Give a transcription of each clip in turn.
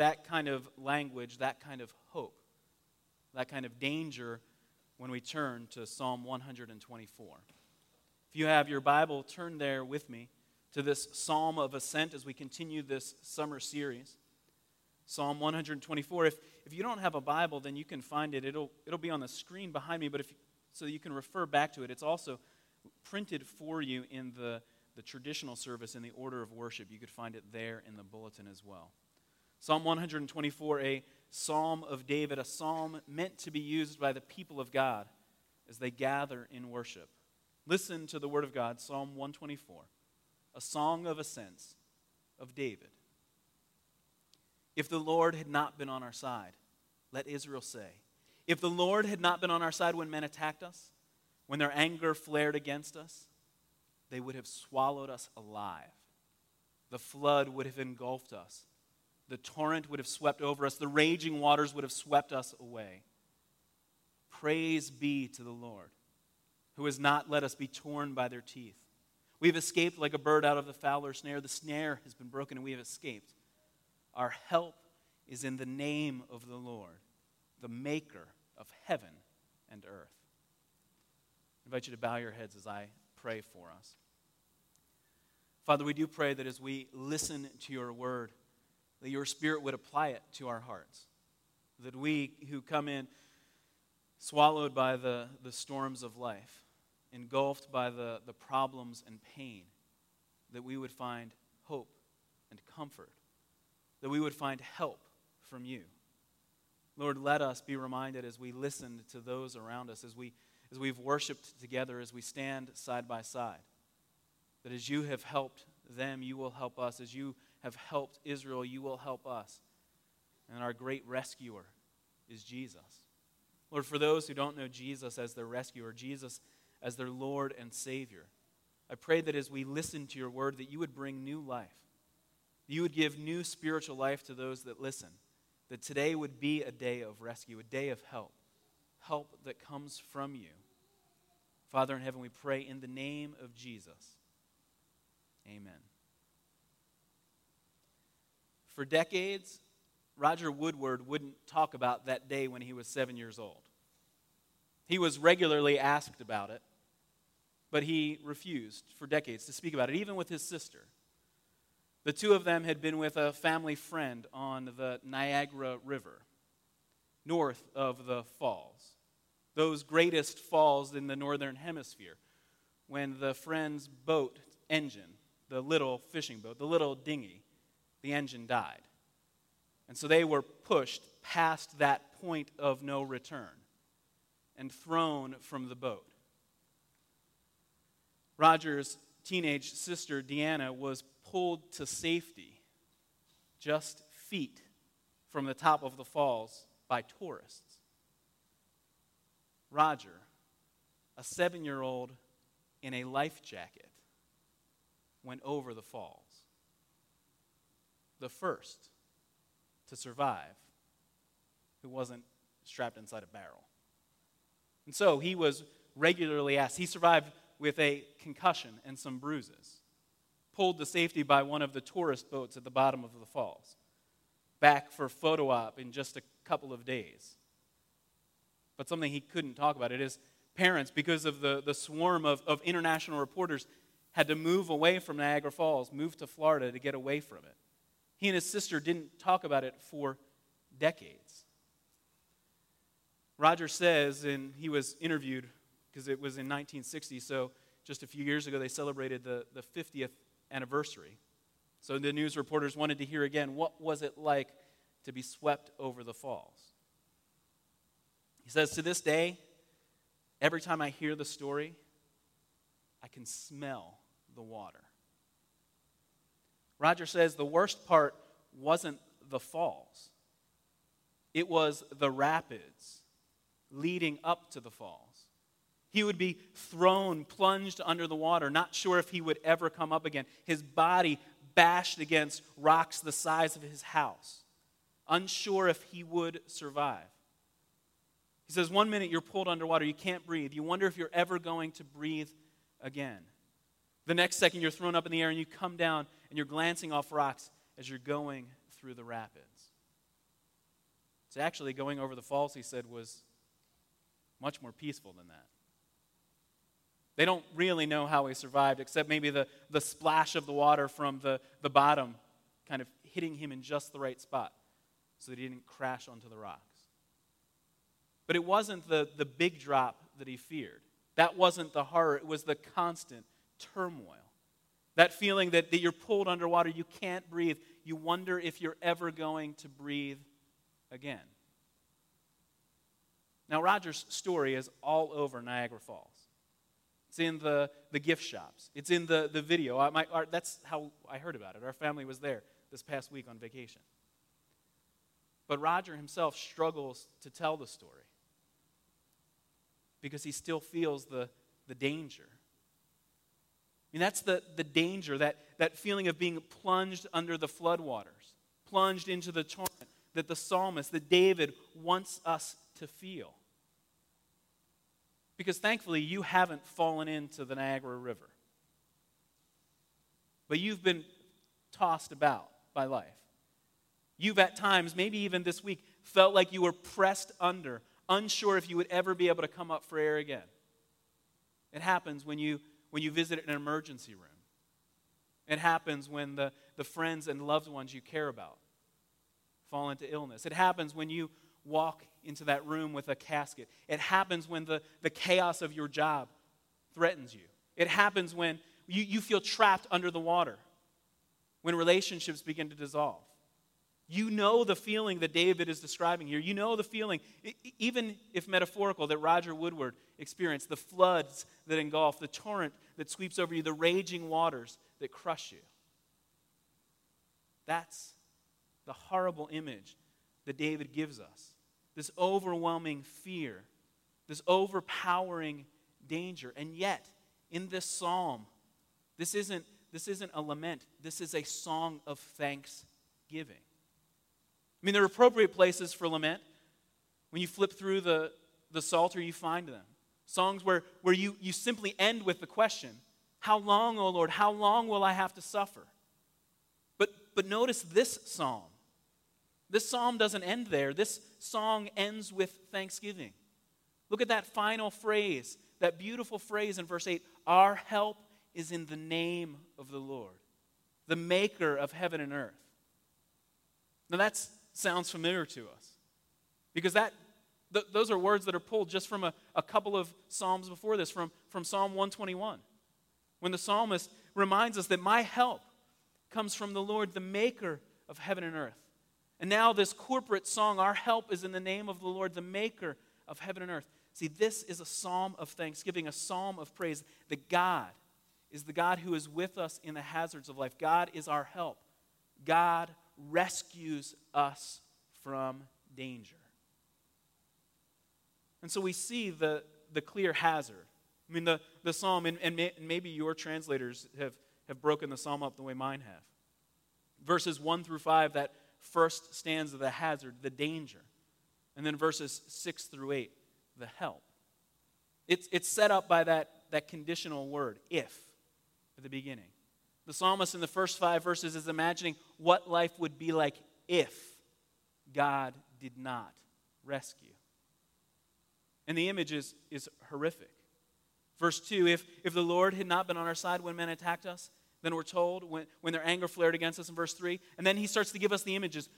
that kind of language, that kind of hope, that kind of danger when we turn to Psalm 124. If you have your Bible, turn there with me to this Psalm of Ascent as we continue this summer series. Psalm 124. If, if you don't have a Bible, then you can find it. It'll, it'll be on the screen behind me, but if, so you can refer back to it. It's also printed for you in the, the traditional service in the order of worship. You could find it there in the bulletin as well. Psalm 124, a psalm of David, a psalm meant to be used by the people of God as they gather in worship. Listen to the word of God, Psalm 124, a song of ascents of David. If the Lord had not been on our side, let Israel say, if the Lord had not been on our side when men attacked us, when their anger flared against us, they would have swallowed us alive. The flood would have engulfed us. The torrent would have swept over us. The raging waters would have swept us away. Praise be to the Lord who has not let us be torn by their teeth. We have escaped like a bird out of the fowler's snare. The snare has been broken and we have escaped. Our help is in the name of the Lord, the maker of heaven and earth. I invite you to bow your heads as I pray for us. Father, we do pray that as we listen to your word, that your spirit would apply it to our hearts. That we who come in swallowed by the, the storms of life, engulfed by the, the problems and pain, that we would find hope and comfort, that we would find help from you. Lord, let us be reminded as we listen to those around us, as, we, as we've worshiped together, as we stand side by side, that as you have helped them, you will help us. As you have helped Israel, you will help us. And our great rescuer is Jesus. Lord, for those who don't know Jesus as their rescuer, Jesus as their Lord and Savior. I pray that as we listen to your word, that you would bring new life. You would give new spiritual life to those that listen. That today would be a day of rescue, a day of help, help that comes from you. Father in heaven, we pray in the name of Jesus. Amen. For decades, Roger Woodward wouldn't talk about that day when he was seven years old. He was regularly asked about it, but he refused for decades to speak about it, even with his sister. The two of them had been with a family friend on the Niagara River, north of the falls, those greatest falls in the northern hemisphere, when the friend's boat engine, the little fishing boat, the little dinghy, the engine died. And so they were pushed past that point of no return and thrown from the boat. Roger's teenage sister, Deanna, was pulled to safety just feet from the top of the falls by tourists. Roger, a seven year old in a life jacket, went over the falls. The first to survive who wasn't strapped inside a barrel. And so he was regularly asked. He survived with a concussion and some bruises, pulled to safety by one of the tourist boats at the bottom of the falls, back for photo op in just a couple of days. But something he couldn't talk about it is parents, because of the, the swarm of, of international reporters, had to move away from Niagara Falls, move to Florida to get away from it. He and his sister didn't talk about it for decades. Roger says, and he was interviewed because it was in 1960, so just a few years ago they celebrated the, the 50th anniversary. So the news reporters wanted to hear again what was it like to be swept over the falls? He says, To this day, every time I hear the story, I can smell the water. Roger says the worst part wasn't the falls, it was the rapids leading up to the falls. He would be thrown, plunged under the water, not sure if he would ever come up again. His body bashed against rocks the size of his house, unsure if he would survive. He says, One minute you're pulled underwater, you can't breathe. You wonder if you're ever going to breathe again. The next second you're thrown up in the air and you come down and you're glancing off rocks as you're going through the rapids. So actually, going over the falls, he said, was much more peaceful than that. They don't really know how he survived, except maybe the, the splash of the water from the, the bottom kind of hitting him in just the right spot so that he didn't crash onto the rocks. But it wasn't the, the big drop that he feared. That wasn't the horror, it was the constant turmoil. That feeling that, that you're pulled underwater, you can't breathe. You wonder if you're ever going to breathe again. Now, Roger's story is all over Niagara Falls. It's in the, the gift shops. It's in the, the video. I, my, our, that's how I heard about it. Our family was there this past week on vacation. But Roger himself struggles to tell the story because he still feels the, the danger. I mean, that's the, the danger, that, that feeling of being plunged under the floodwaters, plunged into the torrent that the psalmist, that David wants us to feel. Because thankfully, you haven't fallen into the Niagara River. But you've been tossed about by life. You've at times, maybe even this week, felt like you were pressed under, unsure if you would ever be able to come up for air again. It happens when you, when you visit an emergency room. It happens when the, the friends and loved ones you care about fall into illness. It happens when you walk into that room with a casket. It happens when the, the chaos of your job threatens you. It happens when you, you feel trapped under the water, when relationships begin to dissolve. You know the feeling that David is describing here. You know the feeling, even if metaphorical, that Roger Woodward experienced the floods that engulf, the torrent that sweeps over you, the raging waters that crush you. That's the horrible image that David gives us this overwhelming fear, this overpowering danger. And yet, in this psalm, this isn't, this isn't a lament, this is a song of thanksgiving. I mean, there are appropriate places for lament. When you flip through the, the Psalter, you find them. Songs where, where you, you simply end with the question, How long, O Lord, how long will I have to suffer? But, but notice this psalm. This psalm doesn't end there. This song ends with thanksgiving. Look at that final phrase, that beautiful phrase in verse 8 Our help is in the name of the Lord, the maker of heaven and earth. Now that sounds familiar to us because that, th- those are words that are pulled just from a, a couple of Psalms before this, from, from Psalm 121, when the psalmist reminds us that my help comes from the Lord, the maker of heaven and earth. And now, this corporate song, Our Help is in the name of the Lord, the maker of heaven and earth. See, this is a psalm of thanksgiving, a psalm of praise that God is the God who is with us in the hazards of life. God is our help. God rescues us from danger. And so we see the, the clear hazard. I mean, the, the psalm, and, and, may, and maybe your translators have, have broken the psalm up the way mine have. Verses 1 through 5, that first stanza, the hazard, the danger. And then verses 6 through 8, the help. It's, it's set up by that, that conditional word, if, at the beginning. The psalmist in the first five verses is imagining what life would be like if God did not rescue. And the image is, is horrific. Verse 2 if, if the Lord had not been on our side when men attacked us, then we're told when, when their anger flared against us in verse 3. And then he starts to give us the images.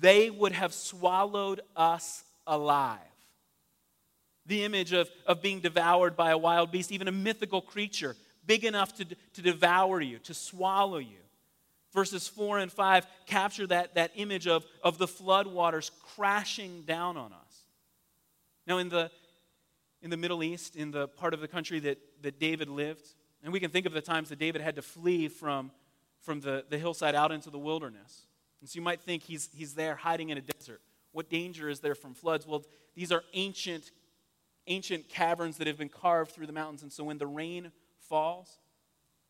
They would have swallowed us alive. The image of, of being devoured by a wild beast, even a mythical creature big enough to, to devour you, to swallow you. Verses 4 and 5 capture that, that image of, of the floodwaters crashing down on us. Now, in the, in the Middle East, in the part of the country that, that David lived, and we can think of the times that David had to flee from, from the, the hillside out into the wilderness. And so you might think he's, he's there hiding in a desert. What danger is there from floods? Well, these are ancient, ancient caverns that have been carved through the mountains. And so when the rain falls,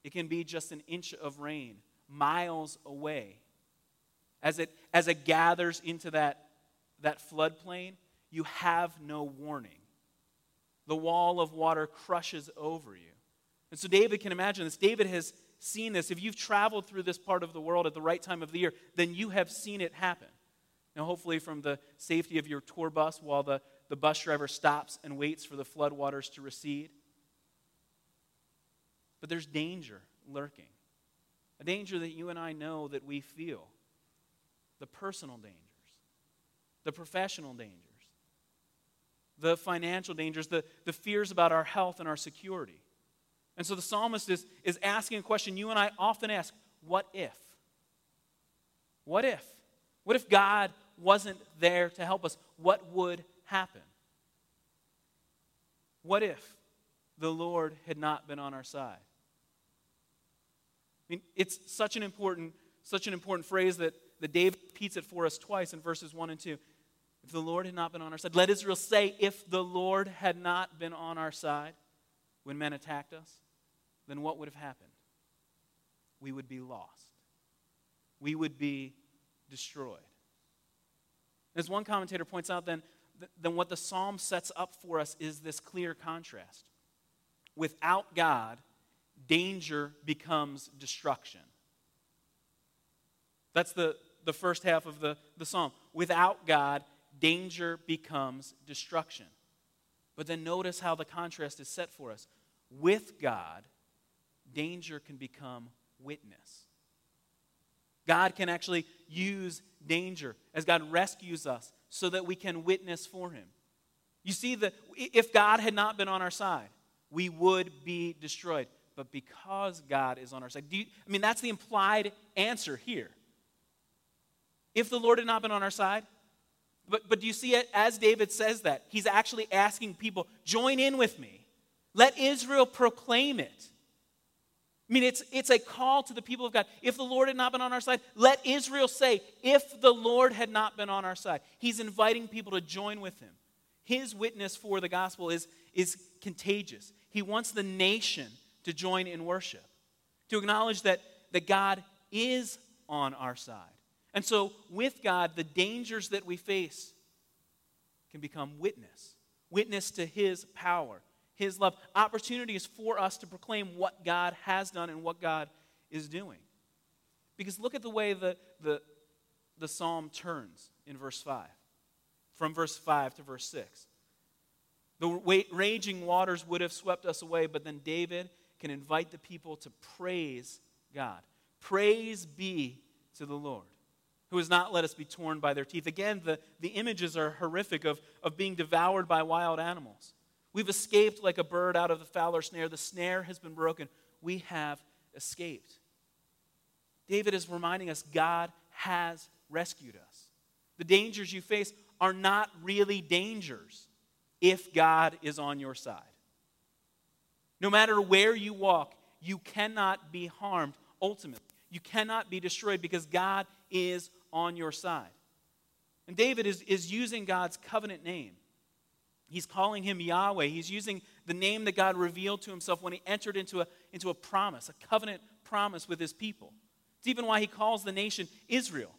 it can be just an inch of rain miles away. As it, as it gathers into that, that floodplain, you have no warning. The wall of water crushes over you. And so David can imagine this. David has seen this. If you've traveled through this part of the world at the right time of the year, then you have seen it happen. Now, hopefully, from the safety of your tour bus while the, the bus driver stops and waits for the floodwaters to recede. But there's danger lurking. A danger that you and I know that we feel. The personal dangers, the professional dangers, the financial dangers, the, the fears about our health and our security. And so the psalmist is, is asking a question you and I often ask what if? What if? What if God wasn't there to help us? What would happen? What if the Lord had not been on our side? I mean, it's such an important, such an important phrase that, that David repeats it for us twice in verses 1 and 2. If the Lord had not been on our side, let Israel say, if the Lord had not been on our side when men attacked us, then what would have happened? We would be lost. We would be destroyed. As one commentator points out, then, then what the psalm sets up for us is this clear contrast. Without God, danger becomes destruction. That's the, the first half of the, the psalm. Without God, danger becomes destruction. But then notice how the contrast is set for us. With God, danger can become witness. God can actually use danger as God rescues us so that we can witness for Him. You see, that if God had not been on our side, we would be destroyed. But because God is on our side, you, I mean, that's the implied answer here. If the Lord had not been on our side, but, but do you see it as David says that? He's actually asking people, join in with me. Let Israel proclaim it. I mean, it's, it's a call to the people of God. If the Lord had not been on our side, let Israel say, if the Lord had not been on our side. He's inviting people to join with him. His witness for the gospel is, is contagious. He wants the nation to join in worship, to acknowledge that, that God is on our side. And so, with God, the dangers that we face can become witness witness to his power, his love. Opportunities for us to proclaim what God has done and what God is doing. Because look at the way the, the, the psalm turns in verse 5, from verse 5 to verse 6. The raging waters would have swept us away, but then David can invite the people to praise God. Praise be to the Lord, who has not let us be torn by their teeth. Again, the, the images are horrific of, of being devoured by wild animals. We've escaped like a bird out of the fowler snare. The snare has been broken. We have escaped. David is reminding us God has rescued us. The dangers you face are not really dangers if God is on your side. No matter where you walk, you cannot be harmed ultimately. You cannot be destroyed because God is on your side. And David is, is using God's covenant name He's calling him Yahweh. He's using the name that God revealed to himself when he entered into a, into a promise, a covenant promise with his people. It's even why he calls the nation Israel.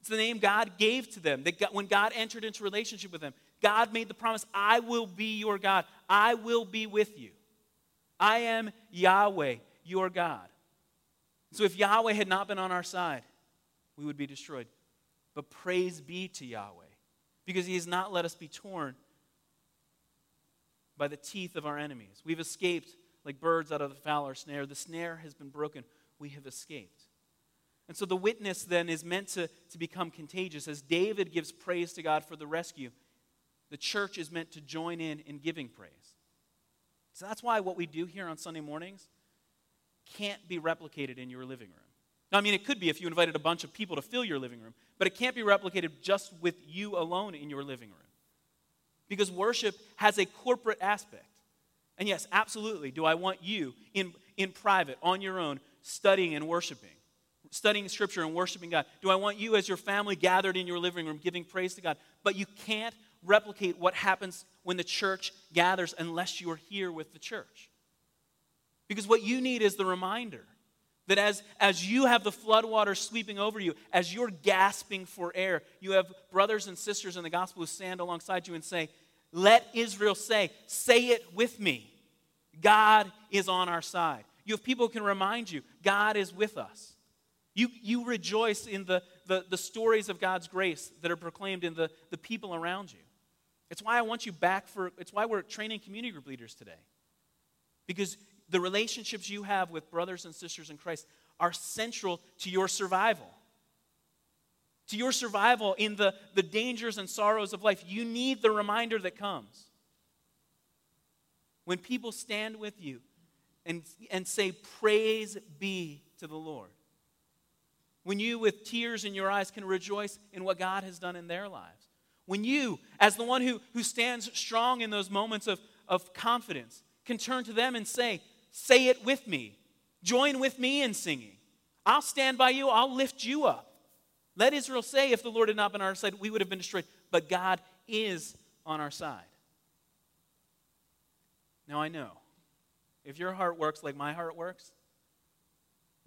It's the name God gave to them. That God, when God entered into relationship with them, God made the promise, I will be your God. I will be with you. I am Yahweh, your God. So if Yahweh had not been on our side, we would be destroyed. But praise be to Yahweh, because he has not let us be torn by the teeth of our enemies. We've escaped like birds out of the fowler snare. The snare has been broken. We have escaped. And so the witness then is meant to, to become contagious. As David gives praise to God for the rescue, the church is meant to join in in giving praise. So that's why what we do here on Sunday mornings can't be replicated in your living room. Now, I mean, it could be if you invited a bunch of people to fill your living room, but it can't be replicated just with you alone in your living room because worship has a corporate aspect. And yes, absolutely, do I want you in, in private, on your own, studying and worshiping, studying Scripture and worshiping God? Do I want you as your family gathered in your living room giving praise to God? But you can't replicate what happens when the church gathers unless you're here with the church. Because what you need is the reminder that as, as you have the floodwaters sweeping over you, as you're gasping for air, you have brothers and sisters in the gospel who stand alongside you and say, Let Israel say, say it with me. God is on our side. You have people who can remind you, God is with us. You, you rejoice in the, the, the stories of God's grace that are proclaimed in the, the people around you. It's why I want you back for, it's why we're training community group leaders today. Because the relationships you have with brothers and sisters in Christ are central to your survival. To your survival in the, the dangers and sorrows of life. You need the reminder that comes. When people stand with you and, and say, Praise be to the Lord. When you, with tears in your eyes, can rejoice in what God has done in their lives. When you, as the one who, who stands strong in those moments of, of confidence, can turn to them and say, Say it with me. Join with me in singing. I'll stand by you, I'll lift you up. Let Israel say, if the Lord had not been on our side, we would have been destroyed. But God is on our side. Now I know, if your heart works like my heart works,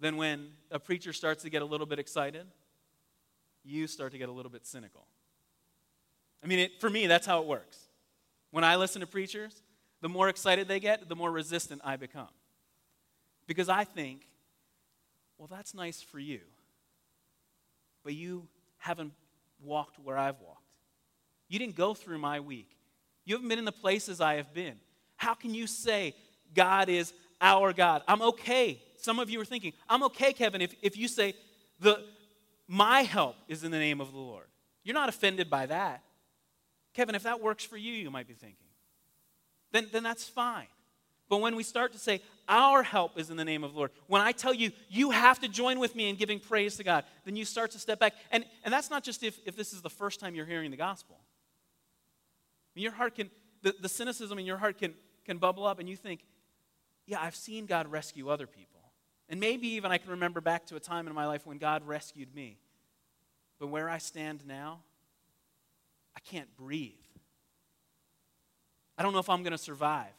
then when a preacher starts to get a little bit excited, you start to get a little bit cynical. I mean, it, for me, that's how it works. When I listen to preachers, the more excited they get, the more resistant I become. Because I think, well, that's nice for you, but you haven't walked where I've walked. You didn't go through my week. You haven't been in the places I have been. How can you say God is our God? I'm okay. Some of you are thinking, I'm okay, Kevin, if, if you say, the, my help is in the name of the Lord. You're not offended by that. Kevin, if that works for you, you might be thinking, then, then that's fine. But when we start to say, our help is in the name of the Lord, when I tell you, you have to join with me in giving praise to God, then you start to step back. And, and that's not just if, if this is the first time you're hearing the gospel. I mean, your heart can, the, the cynicism in your heart can, can bubble up and you think, yeah, I've seen God rescue other people. And maybe even I can remember back to a time in my life when God rescued me. But where I stand now, I can't breathe. I don't know if I'm going to survive.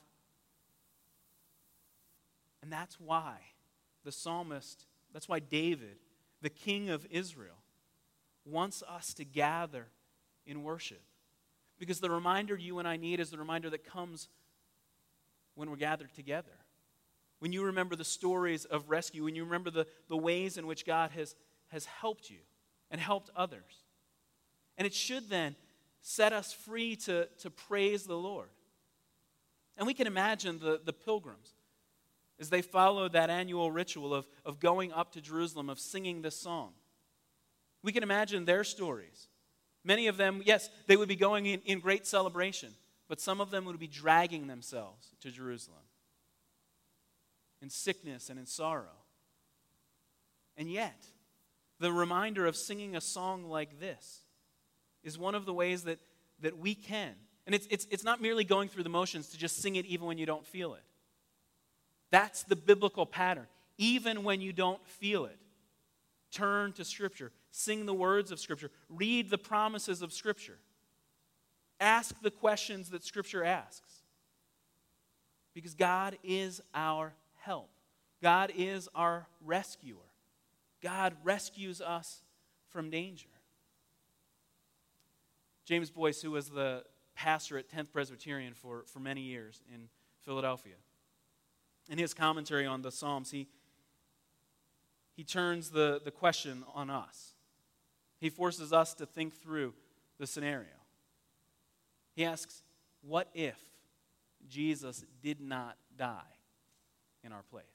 And that's why the psalmist, that's why David, the king of Israel, wants us to gather in worship. Because the reminder you and I need is the reminder that comes when we're gathered together. When you remember the stories of rescue, when you remember the, the ways in which God has, has helped you and helped others. And it should then set us free to, to praise the Lord. And we can imagine the, the pilgrims as they followed that annual ritual of, of going up to Jerusalem, of singing this song. We can imagine their stories. Many of them, yes, they would be going in, in great celebration but some of them would be dragging themselves to Jerusalem in sickness and in sorrow. And yet, the reminder of singing a song like this is one of the ways that, that we can. And it's, it's, it's not merely going through the motions to just sing it even when you don't feel it. That's the biblical pattern. Even when you don't feel it, turn to Scripture, sing the words of Scripture, read the promises of Scripture. Ask the questions that Scripture asks. Because God is our help, God is our rescuer. God rescues us from danger. James Boice, who was the pastor at 10th Presbyterian for, for many years in Philadelphia, in his commentary on the Psalms, he, he turns the, the question on us. He forces us to think through the scenario. He asks, What if Jesus did not die in our place?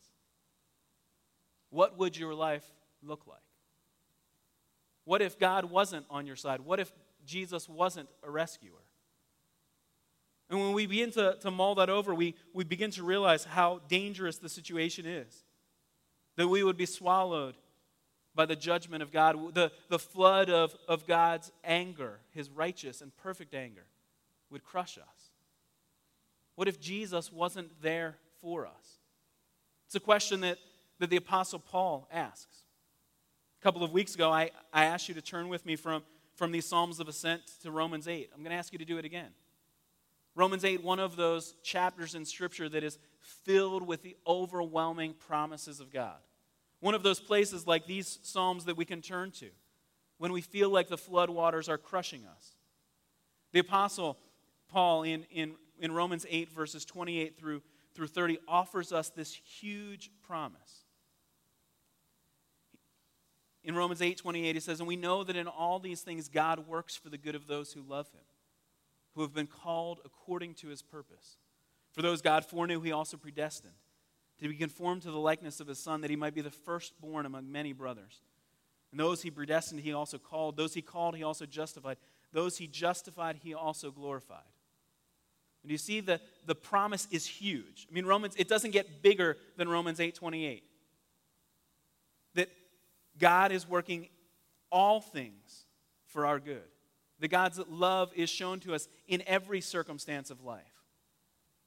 What would your life look like? What if God wasn't on your side? What if Jesus wasn't a rescuer? And when we begin to, to mull that over, we, we begin to realize how dangerous the situation is. That we would be swallowed by the judgment of God, the, the flood of, of God's anger, his righteous and perfect anger would crush us? What if Jesus wasn't there for us? It's a question that, that the Apostle Paul asks. A couple of weeks ago, I, I asked you to turn with me from, from these Psalms of Ascent to Romans 8. I'm going to ask you to do it again. Romans 8, one of those chapters in Scripture that is filled with the overwhelming promises of God. One of those places like these Psalms that we can turn to when we feel like the floodwaters are crushing us. The Apostle Paul in, in, in Romans 8, verses 28 through, through 30, offers us this huge promise. In Romans 8 28, he says, And we know that in all these things God works for the good of those who love him, who have been called according to his purpose. For those God foreknew, he also predestined to be conformed to the likeness of his Son, that he might be the firstborn among many brothers. And those he predestined, he also called. Those he called, he also justified. Those he justified, he also glorified. And you see the, the promise is huge. I mean, Romans, it doesn't get bigger than Romans 8 28. That God is working all things for our good. That God's love is shown to us in every circumstance of life.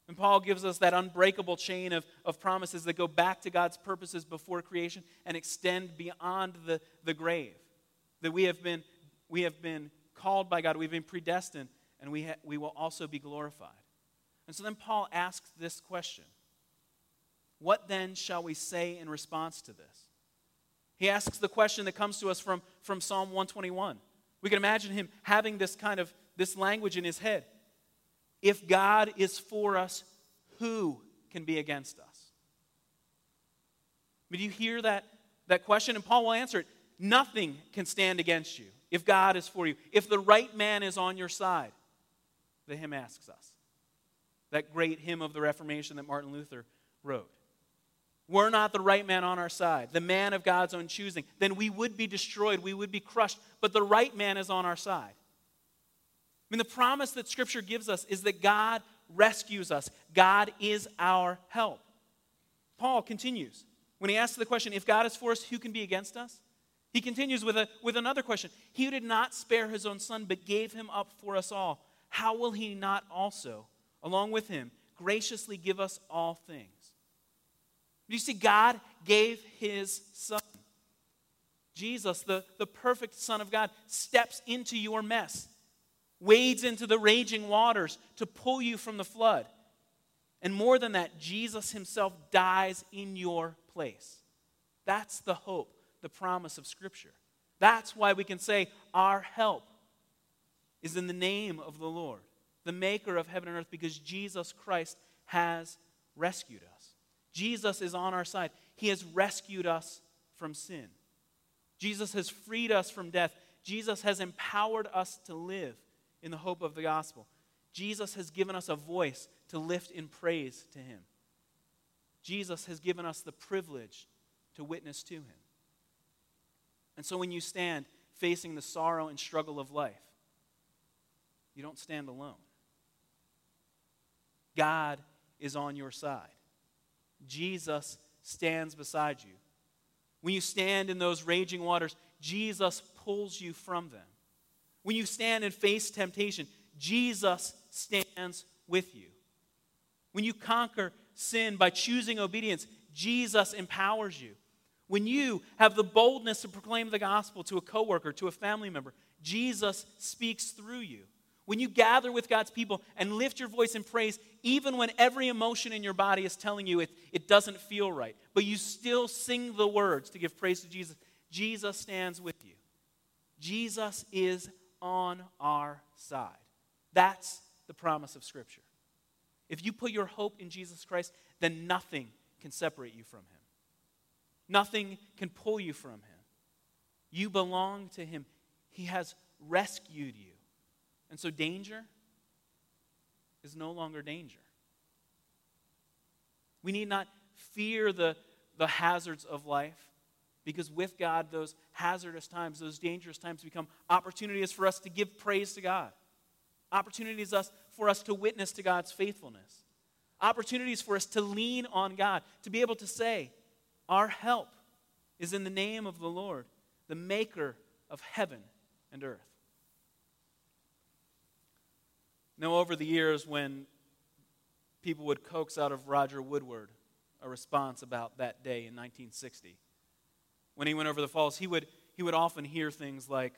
And Paul gives us that unbreakable chain of, of promises that go back to God's purposes before creation and extend beyond the, the grave. That we have, been, we have been called by God, we've been predestined, and we, ha- we will also be glorified. And so then Paul asks this question What then shall we say in response to this? He asks the question that comes to us from, from Psalm 121. We can imagine him having this kind of this language in his head. If God is for us, who can be against us? But do you hear that, that question? And Paul will answer it. Nothing can stand against you if God is for you. If the right man is on your side, the hymn asks us. That great hymn of the Reformation that Martin Luther wrote. We're not the right man on our side, the man of God's own choosing. Then we would be destroyed, we would be crushed. But the right man is on our side. I mean, the promise that Scripture gives us is that God rescues us, God is our help. Paul continues when he asks the question, if God is for us, who can be against us? He continues with, a, with another question. He who did not spare his own son, but gave him up for us all, how will he not also, along with him, graciously give us all things? You see, God gave his son. Jesus, the, the perfect Son of God, steps into your mess wades into the raging waters to pull you from the flood. And more than that, Jesus himself dies in your place. That's the hope, the promise of Scripture. That's why we can say, Our help is in the name of the Lord, the maker of heaven and earth, because Jesus Christ has rescued us. Jesus is on our side. He has rescued us from sin. Jesus has freed us from death. Jesus has empowered us to live in the hope of the gospel. Jesus has given us a voice to lift in praise to him. Jesus has given us the privilege to witness to him. And so when you stand facing the sorrow and struggle of life, you don't stand alone. God is on your side. Jesus stands beside you. When you stand in those raging waters, Jesus pulls you from them. When you stand and face temptation, Jesus stands with you. When you conquer sin by choosing obedience, Jesus empowers you. When you have the boldness to proclaim the gospel to a coworker, to a family member, Jesus speaks through you. When you gather with God's people and lift your voice in praise, even when every emotion in your body is telling you it, it doesn't feel right, but you still sing the words to give praise to Jesus, Jesus stands with you. Jesus is on our side. That's the promise of Scripture. If you put your hope in Jesus Christ, then nothing can separate you from Him. Nothing can pull you from Him. You belong to Him. He has rescued you. And so danger is no longer danger. We need not fear the, the hazards of life because with God, those hazardous times, those dangerous times become opportunities for us to give praise to God, opportunities us, for us to witness to God's faithfulness, opportunities for us to lean on God, to be able to say, Our help is in the name of the Lord, the maker of heaven and earth. Now, over the years, when people would coax out of Roger Woodward a response about that day in 1960, when he went over the falls, he would, he would often hear things like,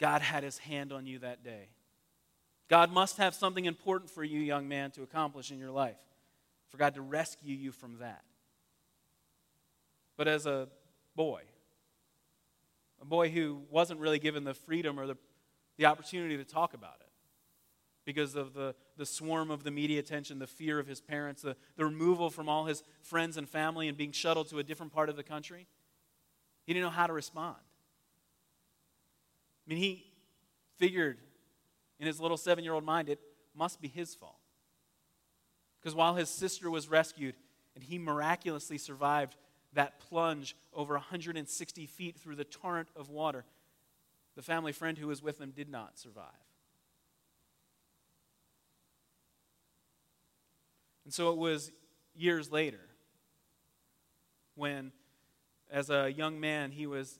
God had his hand on you that day. God must have something important for you, young man, to accomplish in your life, for God to rescue you from that. But as a boy, a boy who wasn't really given the freedom or the, the opportunity to talk about it because of the, the swarm of the media attention, the fear of his parents, the, the removal from all his friends and family, and being shuttled to a different part of the country. He didn't know how to respond. I mean, he figured in his little seven year old mind it must be his fault. Because while his sister was rescued and he miraculously survived that plunge over 160 feet through the torrent of water, the family friend who was with him did not survive. And so it was years later when, as a young man, he was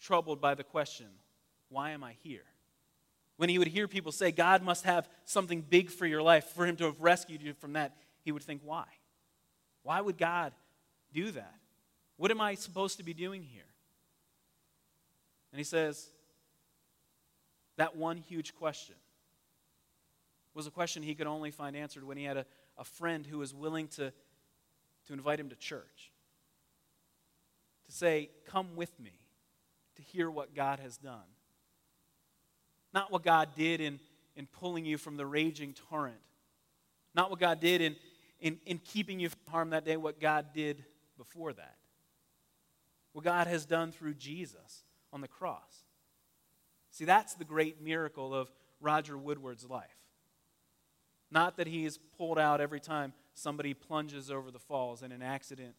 troubled by the question, Why am I here? When he would hear people say, God must have something big for your life, for him to have rescued you from that, he would think, Why? Why would God do that? What am I supposed to be doing here? And he says, That one huge question was a question he could only find answered when he had a, a friend who was willing to, to invite him to church. To say, Come with me to hear what God has done. Not what God did in, in pulling you from the raging torrent. Not what God did in, in, in keeping you from harm that day, what God did before that. What God has done through Jesus on the cross. See, that's the great miracle of Roger Woodward's life. Not that he is pulled out every time somebody plunges over the falls in an accident,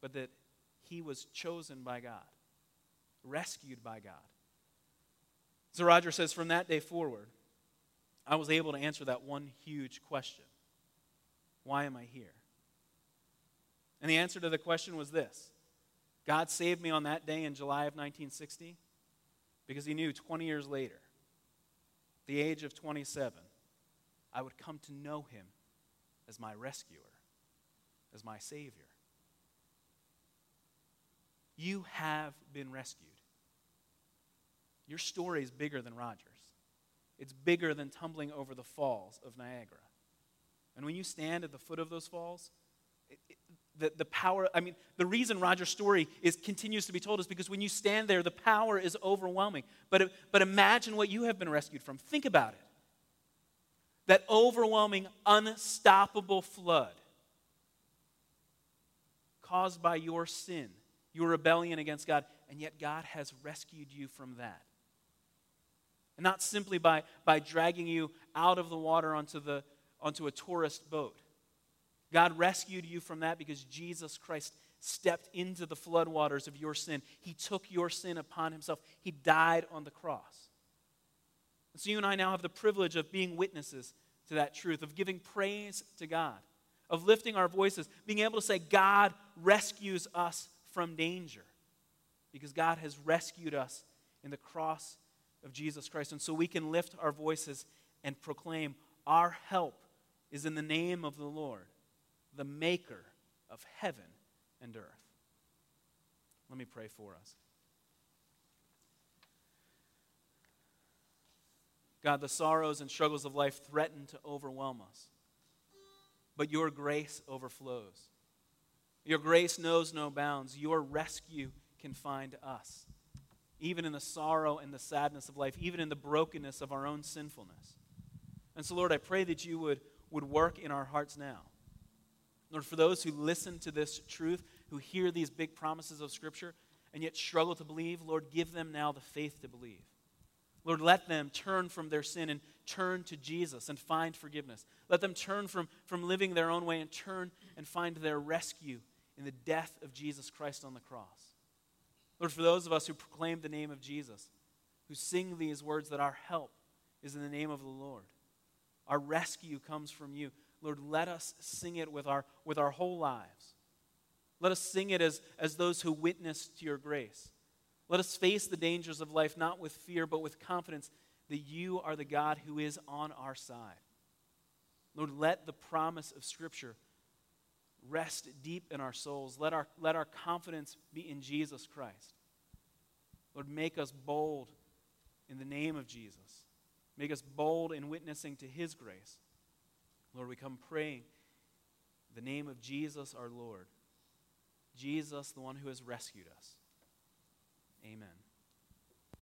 but that he was chosen by God, rescued by God. So Roger says, from that day forward, I was able to answer that one huge question Why am I here? And the answer to the question was this God saved me on that day in July of 1960 because he knew 20 years later, the age of 27, I would come to know him as my rescuer, as my Savior. You have been rescued. Your story is bigger than Roger's. It's bigger than tumbling over the falls of Niagara. And when you stand at the foot of those falls, it, it, the, the power, I mean, the reason Roger's story is, continues to be told is because when you stand there, the power is overwhelming. But, but imagine what you have been rescued from. Think about it. That overwhelming, unstoppable flood caused by your sin your rebellion against God, and yet God has rescued you from that. And not simply by, by dragging you out of the water onto, the, onto a tourist boat. God rescued you from that because Jesus Christ stepped into the floodwaters of your sin. He took your sin upon himself, He died on the cross. And so you and I now have the privilege of being witnesses to that truth, of giving praise to God, of lifting our voices, being able to say, God rescues us from danger because God has rescued us in the cross of Jesus Christ. And so we can lift our voices and proclaim, Our help is in the name of the Lord, the maker of heaven and earth. Let me pray for us. God, the sorrows and struggles of life threaten to overwhelm us, but your grace overflows. Your grace knows no bounds. Your rescue can find us, even in the sorrow and the sadness of life, even in the brokenness of our own sinfulness. And so, Lord, I pray that you would, would work in our hearts now. Lord, for those who listen to this truth, who hear these big promises of Scripture, and yet struggle to believe, Lord, give them now the faith to believe. Lord, let them turn from their sin and turn to Jesus and find forgiveness. Let them turn from, from living their own way and turn and find their rescue in the death of Jesus Christ on the cross. Lord, for those of us who proclaim the name of Jesus, who sing these words that our help is in the name of the Lord, our rescue comes from you. Lord, let us sing it with our, with our whole lives. Let us sing it as, as those who witness to your grace. Let us face the dangers of life not with fear, but with confidence that you are the God who is on our side. Lord, let the promise of Scripture rest deep in our souls. Let our, let our confidence be in Jesus Christ. Lord, make us bold in the name of Jesus. Make us bold in witnessing to his grace. Lord, we come praying the name of Jesus our Lord. Jesus, the one who has rescued us. Amen.